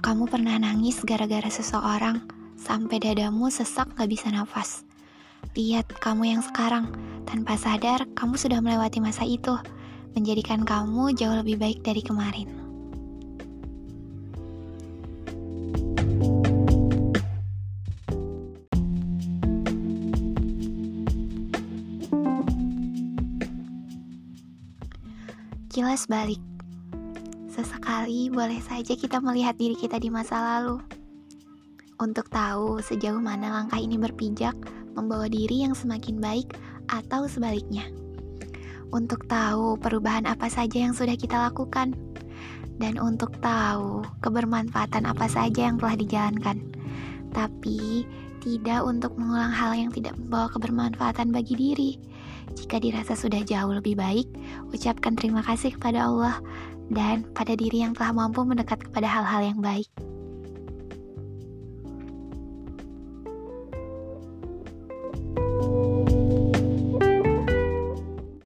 kamu pernah nangis gara-gara seseorang sampai dadamu sesak gak bisa nafas. Lihat kamu yang sekarang, tanpa sadar kamu sudah melewati masa itu, menjadikan kamu jauh lebih baik dari kemarin. Kilas balik. Sesekali boleh saja kita melihat diri kita di masa lalu. Untuk tahu sejauh mana langkah ini berpijak membawa diri yang semakin baik atau sebaliknya. Untuk tahu perubahan apa saja yang sudah kita lakukan. Dan untuk tahu kebermanfaatan apa saja yang telah dijalankan. Tapi tidak untuk mengulang hal yang tidak membawa kebermanfaatan bagi diri. Jika dirasa sudah jauh lebih baik, ucapkan terima kasih kepada Allah dan pada diri yang telah mampu mendekat kepada hal-hal yang baik.